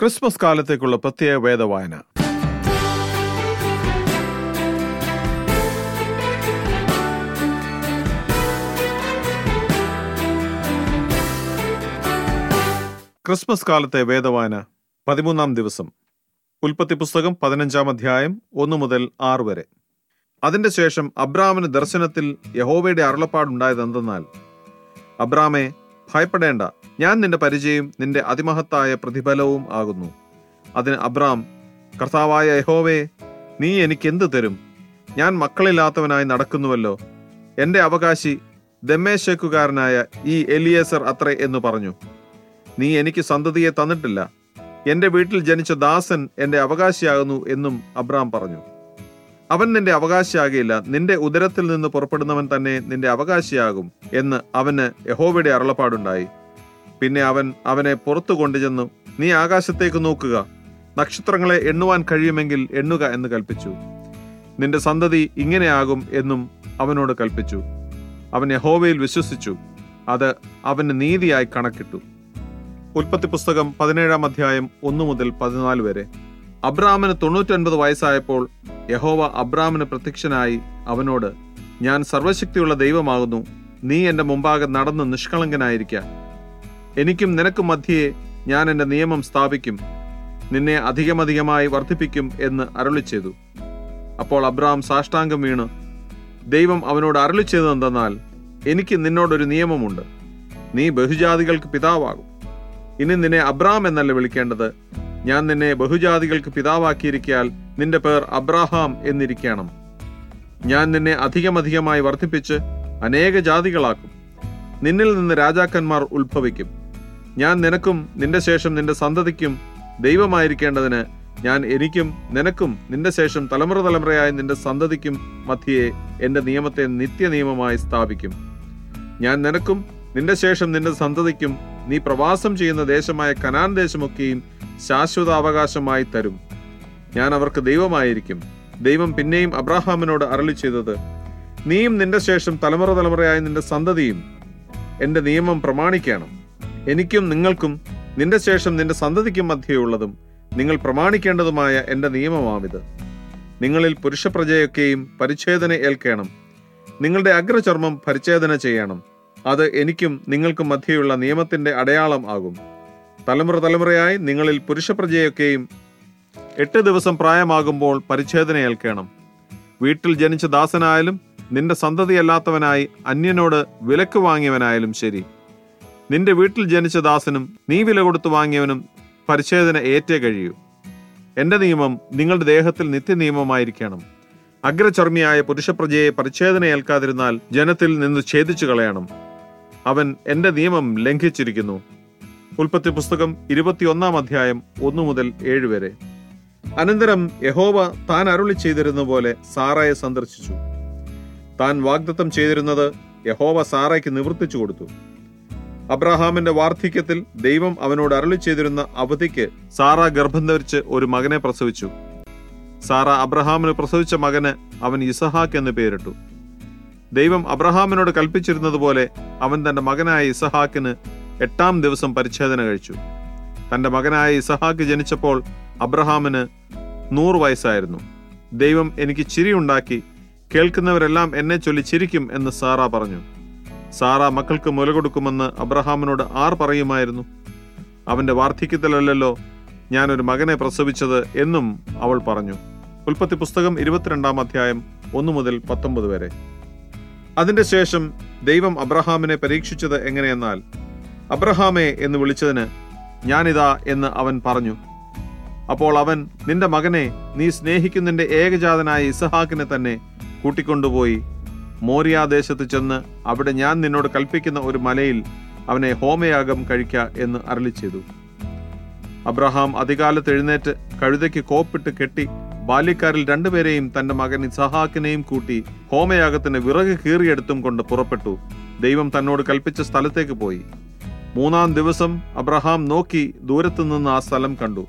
Christmas കാലത്തേക്കുള്ള പ്രത്യേക വേദവായന. Christmas കാലത്തെ വേദവായന പതിമൂന്നാം ദിവസം. ഉൽപ്പത്തി പുസ്തകം പതിനഞ്ചാം അധ്യായം ഒന്നു മുതൽ ആറ് വരെ. അതിന്റെ ശേഷം അബ്രാമിന് ദർശനത്തിൽ യഹോവയുടെ അരുളപ്പാടുണ്ടായത് എന്തെന്നാൽ അബ്രാമെ ഭയപ്പെടേണ്ട. ഞാൻ നിന്റെ പരിചയം നിന്റെ അതിമഹത്തായ പ്രതിഫലവും ആകുന്നു. അതിന് അബ്രാം കർത്താവായ യഹോവേ നീ എനിക്ക് എന്ത് തരും? ഞാൻ മക്കളില്ലാത്തവനായി നടക്കുന്നുവല്ലോ. എന്റെ അവകാശി ദമ്മേശക്കുകാരനായ ഈ എലിയേസർ അത്രേ എന്ന് പറഞ്ഞു. നീ എനിക്ക് സന്തതിയെ തന്നിട്ടില്ല. എന്റെ വീട്ടിൽ ജനിച്ച ദാസൻ എന്റെ അവകാശിയാകുന്നു എന്നും അബ്രാം പറഞ്ഞു. അവൻ നിന്റെ അവകാശിയാകില്ല നിന്റെ ഉദരത്തിൽ നിന്ന് പുറപ്പെടുന്നവൻ തന്നെ നിന്റെ അവകാശിയാകും എന്ന് അവന് യഹോവയുടെ അരുളപ്പാടുണ്ടായി. പിന്നെ അവൻ അവനെ പുറത്തു കൊണ്ടുചെന്നു നീ ആകാശത്തേക്ക് നോക്കുക. നക്ഷത്രങ്ങളെ എണ്ണുവാൻ കഴിയുമെങ്കിൽ എണ്ണുക എന്ന് കൽപ്പിച്ചു നിന്റെ സന്തതി ഇങ്ങനെയാകും എന്നും അവനോട് കൽപ്പിച്ചു അവൻ യഹോവയിൽ വിശ്വസിച്ചു. അത് അവന് നീതിയായി കണക്കിട്ടു. ഉൽപ്പത്തി പുസ്തകം പതിനേഴാം അധ്യായം ഒന്നു മുതൽ പതിനാല് വരെ. അബ്രാമിന് തൊണ്ണൂറ്റൊൻപത് വയസ്സായപ്പോൾ യഹോവ അബ്രാമിന് പ്രത്യക്ഷനായി അവനോട് ഞാൻ സർവശക്തിയുള്ള ദൈവമാകുന്നു. നീ എന്റെ മുമ്പാകെ നടന്ന് നിഷ്കളങ്കനായിരിക്ക. എനിക്കും നിനക്കും മധ്യേ ഞാൻ എന്റെ നിയമം സ്ഥാപിക്കും നിന്നെ അധികമധികമായി വർദ്ധിപ്പിക്കും എന്ന് അരുളി ചെയ്തു. അപ്പോൾ അബ്രഹാം സാഷ്ടാംഗം വീണ് ദൈവം അവനോട് അരുളി ചെയ്തതെന്തെന്നാൽ എനിക്ക് നിന്നോടൊരു നിയമമുണ്ട് നീ ബഹുജാതികൾക്ക് പിതാവാകും. ഇനി നിന്നെ അബ്രാം എന്നല്ല വിളിക്കേണ്ടത് ഞാൻ നിന്നെ ബഹുജാതികൾക്ക് പിതാവാക്കിയിരിക്കാൽ നിന്റെ പേർ അബ്രാഹാം എന്നിരിക്കണം. ഞാൻ നിന്നെ അധികമധികമായി വർദ്ധിപ്പിച്ച് അനേക ജാതികളാക്കും നിന്നിൽ നിന്ന് രാജാക്കന്മാർ ഉത്ഭവിക്കും. ഞാൻ നിനക്കും നിന്റെ ശേഷം നിന്റെ സന്തതിക്കും ദൈവമായിരിക്കേണ്ടതിന് ഞാൻ എനിക്കും നിനക്കും നിന്റെ ശേഷം തലമുറ തലമുറയായി നിന്റെ സന്തതിക്കും മധ്യേ എന്റെ നിയമത്തെ നിത്യനിയമമായി സ്ഥാപിക്കും. ഞാൻ നിനക്കും നിന്റെ ശേഷം നിന്റെ സന്തതിക്കും നീ പ്രവാസം ചെയ്യുന്ന ദേശമായ കനാൻ ദേശമൊക്കെയും ശാശ്വത അവകാശമായി തരും. ഞാൻ അവർക്ക് ദൈവമായിരിക്കും. ദൈവം പിന്നെയും അബ്രാഹാമിനോട് അരളി ചെയ്തത് നീയും നിന്റെ ശേഷം തലമുറ തലമുറയായി നിന്റെ സന്തതിയും എന്റെ നിയമം പ്രമാണിക്കണം. എനിക്കും നിങ്ങൾക്കും നിന്റെ ശേഷം നിന്റെ സന്തതിക്കും മധ്യയുള്ളതും നിങ്ങൾ പ്രമാണിക്കേണ്ടതുമായ എന്റെ നിയമമാവിത് നിങ്ങളിൽ പുരുഷപ്രജയൊക്കെയും പരിച്ഛേദന ഏൽക്കണം. നിങ്ങളുടെ അഗ്രചർമ്മം പരിച്ഛേദന ചെയ്യണം. അത് എനിക്കും നിങ്ങൾക്കും മധ്യയുള്ള നിയമത്തിന്റെ അടയാളം ആകും. തലമുറ തലമുറയായി നിങ്ങളിൽ പുരുഷപ്രജയൊക്കെയും എട്ട് ദിവസം പ്രായമാകുമ്പോൾ പരിച്ഛേദന ഏൽക്കണം. വീട്ടിൽ ജനിച്ച ദാസനായാലും നിന്റെ സന്തതിയല്ലാത്തവനായി അന്യനോട് വിലക്ക് വാങ്ങിയവനായാലും ശരി. നിന്റെ വീട്ടിൽ ജനിച്ച ദാസനും നീ വില കൊടുത്തു വാങ്ങിയവനും പരിച്ഛേദന ഏറ്റേ കഴിയൂ. എന്റെ നിയമം നിങ്ങളുടെ ദേഹത്തിൽ നിത്യനിയമമായിരിക്കണം. അഗ്രചർമ്മിയായ പുരുഷപ്രജയെ പരിച്ഛേദന ഏൽക്കാതിരുന്നാൽ ജനത്തിൽ നിന്ന് ഛേദിച്ചു കളയണം. അവൻ എന്റെ നിയമം ലംഘിച്ചിരിക്കുന്നു. ഉൽപ്പത്തി പുസ്തകം ഇരുപത്തിയൊന്നാം അധ്യായം ഒന്നു മുതൽ ഏഴ് വരെ. അനന്തരം യഹോവ താൻ അരുളി ചെയ്തിരുന്ന പോലെ സാറയെ സന്ദർശിച്ചു. താൻ വാഗ്ദത്തം ചെയ്തിരുന്നത് യഹോവ സാറയ്ക്ക് നിവർത്തിച്ചു കൊടുത്തു. അബ്രഹാമിന്റെ വാർദ്ധക്യത്തിൽ ദൈവം അവനോട് അരളി ചെയ്തിരുന്ന അവധിക്ക് സാറ ഗർഭം ധരിച്ച് ഒരു മകനെ പ്രസവിച്ചു. സാറ അബ്രഹാമിന് പ്രസവിച്ച മകന് അവൻ ഇസഹാക്ക് എന്ന് പേരിട്ടു. ദൈവം അബ്രഹാമിനോട് കൽപ്പിച്ചിരുന്നതുപോലെ അവൻ തന്റെ മകനായ ഇസഹാക്കിന് എട്ടാം ദിവസം പരിച്ഛേദന കഴിച്ചു. തന്റെ മകനായ ഇസഹാക്ക് ജനിച്ചപ്പോൾ അബ്രഹാമിന് നൂറ് വയസ്സായിരുന്നു. ദൈവം എനിക്ക് ചിരിയുണ്ടാക്കി കേൾക്കുന്നവരെല്ലാം എന്നെ ചൊല്ലി ചിരിക്കും എന്ന് സാറ പറഞ്ഞു. സാറ മക്കൾക്ക് മുല കൊടുക്കുമെന്ന് അബ്രഹാമിനോട് ആർ പറയുമായിരുന്നു. അവന്റെ വാർദ്ധക്യത്തിലല്ലല്ലോ ഞാനൊരു മകനെ പ്രസവിച്ചത് എന്നും അവൾ പറഞ്ഞു. ഉൽപ്പത്തി പുസ്തകം ഇരുപത്തിരണ്ടാം അധ്യായം ഒന്നു മുതൽ പത്തൊമ്പത് വരെ. അതിന്റെ ശേഷം ദൈവം അബ്രഹാമിനെ പരീക്ഷിച്ചത് എങ്ങനെയെന്നാൽ അബ്രഹാമേ എന്ന് വിളിച്ചതിന് ഞാനിതാ എന്ന് അവൻ പറഞ്ഞു. അപ്പോൾ അവൻ നിന്റെ മകനെ നീ സ്നേഹിക്കുന്നതിന്റെ ഏകജാതനായ ഇസഹാക്കിനെ തന്നെ കൂട്ടിക്കൊണ്ടുപോയി മോരിയാദേശത്ത് ചെന്ന് അവിടെ ഞാൻ നിന്നോട് കൽപ്പിക്കുന്ന ഒരു മലയിൽ അവനെ ഹോമയാഗം കഴിക്ക എന്ന് അരളി ചെയ്തു അബ്രഹാം അധികാലത്ത് എഴുന്നേറ്റ് കഴുതയ്ക്ക് കോപ്പിട്ട് കെട്ടി ബാല്യക്കാരിൽ രണ്ടുപേരെയും തന്റെ മകൻ ഇസഹാക്കിനെയും കൂട്ടി ഹോമയാഗത്തിന് വിറക് കീറിയെടുത്തും കൊണ്ട് പുറപ്പെട്ടു. ദൈവം തന്നോട് കൽപ്പിച്ച സ്ഥലത്തേക്ക് പോയി. മൂന്നാം ദിവസം അബ്രഹാം നോക്കി ദൂരത്തു നിന്ന് ആ സ്ഥലം കണ്ടു.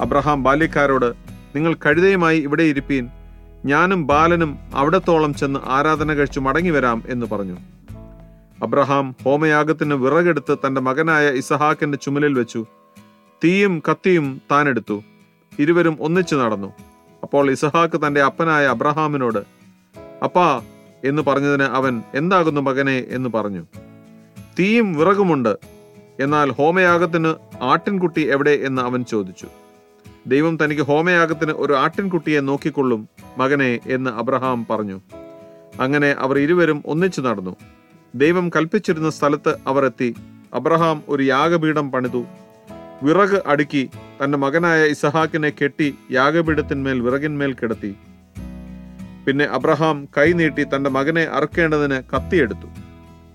അബ്രഹാം ബാല്യക്കാരോട് നിങ്ങൾ കഴുതയുമായി ഇവിടെ ഇരിപ്പീൻ ഞാനും ബാലനും അവിടത്തോളം ചെന്ന് ആരാധന കഴിച്ചു മടങ്ങി വരാം എന്ന് പറഞ്ഞു. അബ്രഹാം ഹോമയാഗത്തിന് വിറകെടുത്ത് തന്റെ മകനായ ഇസഹാക്കിന്റെ ചുമലിൽ വെച്ചു. തീയും കത്തിയും താനെടുത്തു ഇരുവരും ഒന്നിച്ചു നടന്നു. അപ്പോൾ ഇസഹാക്ക് തന്റെ അപ്പനായ അബ്രഹാമിനോട് അപ്പാ എന്ന് പറഞ്ഞതിന് അവൻ എന്താകുന്നു മകനെ? എന്ന് പറഞ്ഞു. തീയും വിറകുമുണ്ട്. എന്നാൽ ഹോമയാഗത്തിന് ആട്ടിൻകുട്ടി എവിടെ? എന്ന് അവൻ ചോദിച്ചു. ദൈവം തനിക്ക് ഹോമയാഗത്തിന് ഒരു ആട്ടിൻകുട്ടിയെ നോക്കിക്കൊള്ളും മകനെ എന്ന് അബ്രഹാം പറഞ്ഞു. അങ്ങനെ അവർ ഇരുവരും ഒന്നിച്ചു നടന്നു. ദൈവം കൽപ്പിച്ചിരുന്ന സ്ഥലത്ത് അവർ എത്തി അബ്രഹാം ഒരു യാഗപീഠം പണിതു. വിറക് അടുക്കി തന്റെ മകനായ ഇസഹാക്കിനെ കെട്ടി യാഗപീഠത്തിന്മേൽ വിറകിന്മേൽ കിടത്തി. പിന്നെ അബ്രഹാം കൈനീട്ടി തന്റെ മകനെ അറുക്കേണ്ടതിന് കത്തിയെടുത്തു.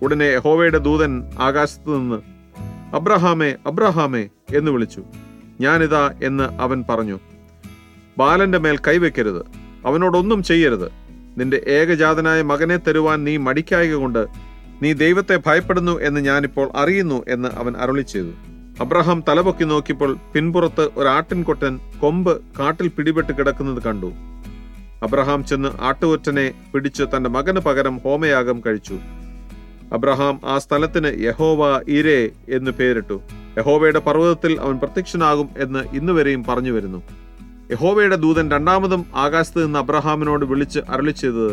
ഉടനെ യഹോവയുടെ ദൂതൻ ആകാശത്തു നിന്ന് അബ്രഹാമേ അബ്രഹാമേ എന്ന് വിളിച്ചു. ഞാനിതാ എന്ന് അവൻ പറഞ്ഞു. ബാലന്റെ മേൽ കൈവയ്ക്കരുത് അവനോടൊന്നും ചെയ്യരുത്. നിന്റെ ഏകജാതനായ മകനെ തരുവാൻ നീ മടിക്കായക കൊണ്ട് നീ ദൈവത്തെ ഭയപ്പെടുന്നു എന്ന് ഞാനിപ്പോൾ അറിയുന്നു എന്ന് അവൻ അരുളി ചെയ്തു അബ്രഹാം തലപൊക്കി നോക്കിയപ്പോൾ പിൻപുറത്ത് ഒരു ആട്ടിൻകൊട്ടൻ കൊമ്പ് കാട്ടിൽ പിടിപെട്ട് കിടക്കുന്നത് കണ്ടു. അബ്രഹാം ചെന്ന് ആട്ടുകൊറ്റനെ പിടിച്ച് തന്റെ മകന് പകരം ഹോമയാഗം കഴിച്ചു. അബ്രഹാം ആ സ്ഥലത്തിന് യഹോവ ഇരേ എന്ന് പേരിട്ടു. യഹോവയുടെ പർവതത്തിൽ അവൻ പ്രത്യക്ഷനാകും എന്ന് ഇന്നുവരെയും പറഞ്ഞു വരുന്നു. യഹോവയുടെ ദൂതൻ രണ്ടാമതും ആകാശത്ത് നിന്ന് അബ്രഹാമിനോട് വിളിച്ച് അരളി ചെയ്തത്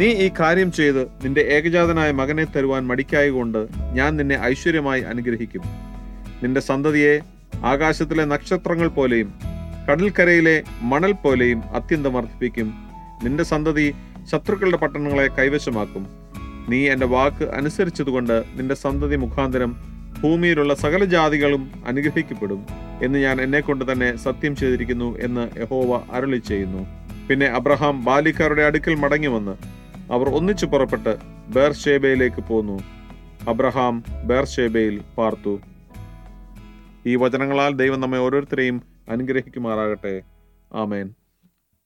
നീ ഈ കാര്യം ചെയ്ത് നിന്റെ ഏകജാതനായ മകനെ തരുവാൻ മടിക്കായ കൊണ്ട് ഞാൻ നിന്നെ ഐശ്വര്യമായി അനുഗ്രഹിക്കും. നിന്റെ സന്തതിയെ ആകാശത്തിലെ നക്ഷത്രങ്ങൾ പോലെയും കടൽക്കരയിലെ മണൽ പോലെയും അത്യന്തം വർദ്ധിപ്പിക്കും. നിന്റെ സന്തതി ശത്രുക്കളുടെ പട്ടണങ്ങളെ കൈവശമാക്കും. നീ എന്റെ വാക്ക് അനുസരിച്ചതുകൊണ്ട് നിന്റെ സന്തതി മുഖാന്തരം ഭൂമിയിലുള്ള സകല ജാതികളും അനുഗ്രഹിക്കപ്പെടും എന്ന് ഞാൻ എന്നെ കൊണ്ട് തന്നെ സത്യം ചെയ്തിരിക്കുന്നു എന്ന് യഹോവ അരുളി ചെയ്യുന്നു. പിന്നെ അബ്രഹാം ബാലിക്കാരുടെ അടുക്കൽ മടങ്ങി വന്ന് അവർ ഒന്നിച്ചു പുറപ്പെട്ട് ബേർഷേബയിലേക്ക് പോന്നു. അബ്രഹാം ബേർഷേബയിൽ പാർത്തു. ഈ വചനങ്ങളാൽ ദൈവം നമ്മെ ഓരോരുത്തരെയും അനുഗ്രഹിക്കുമാറാകട്ടെ. ആമേൻ.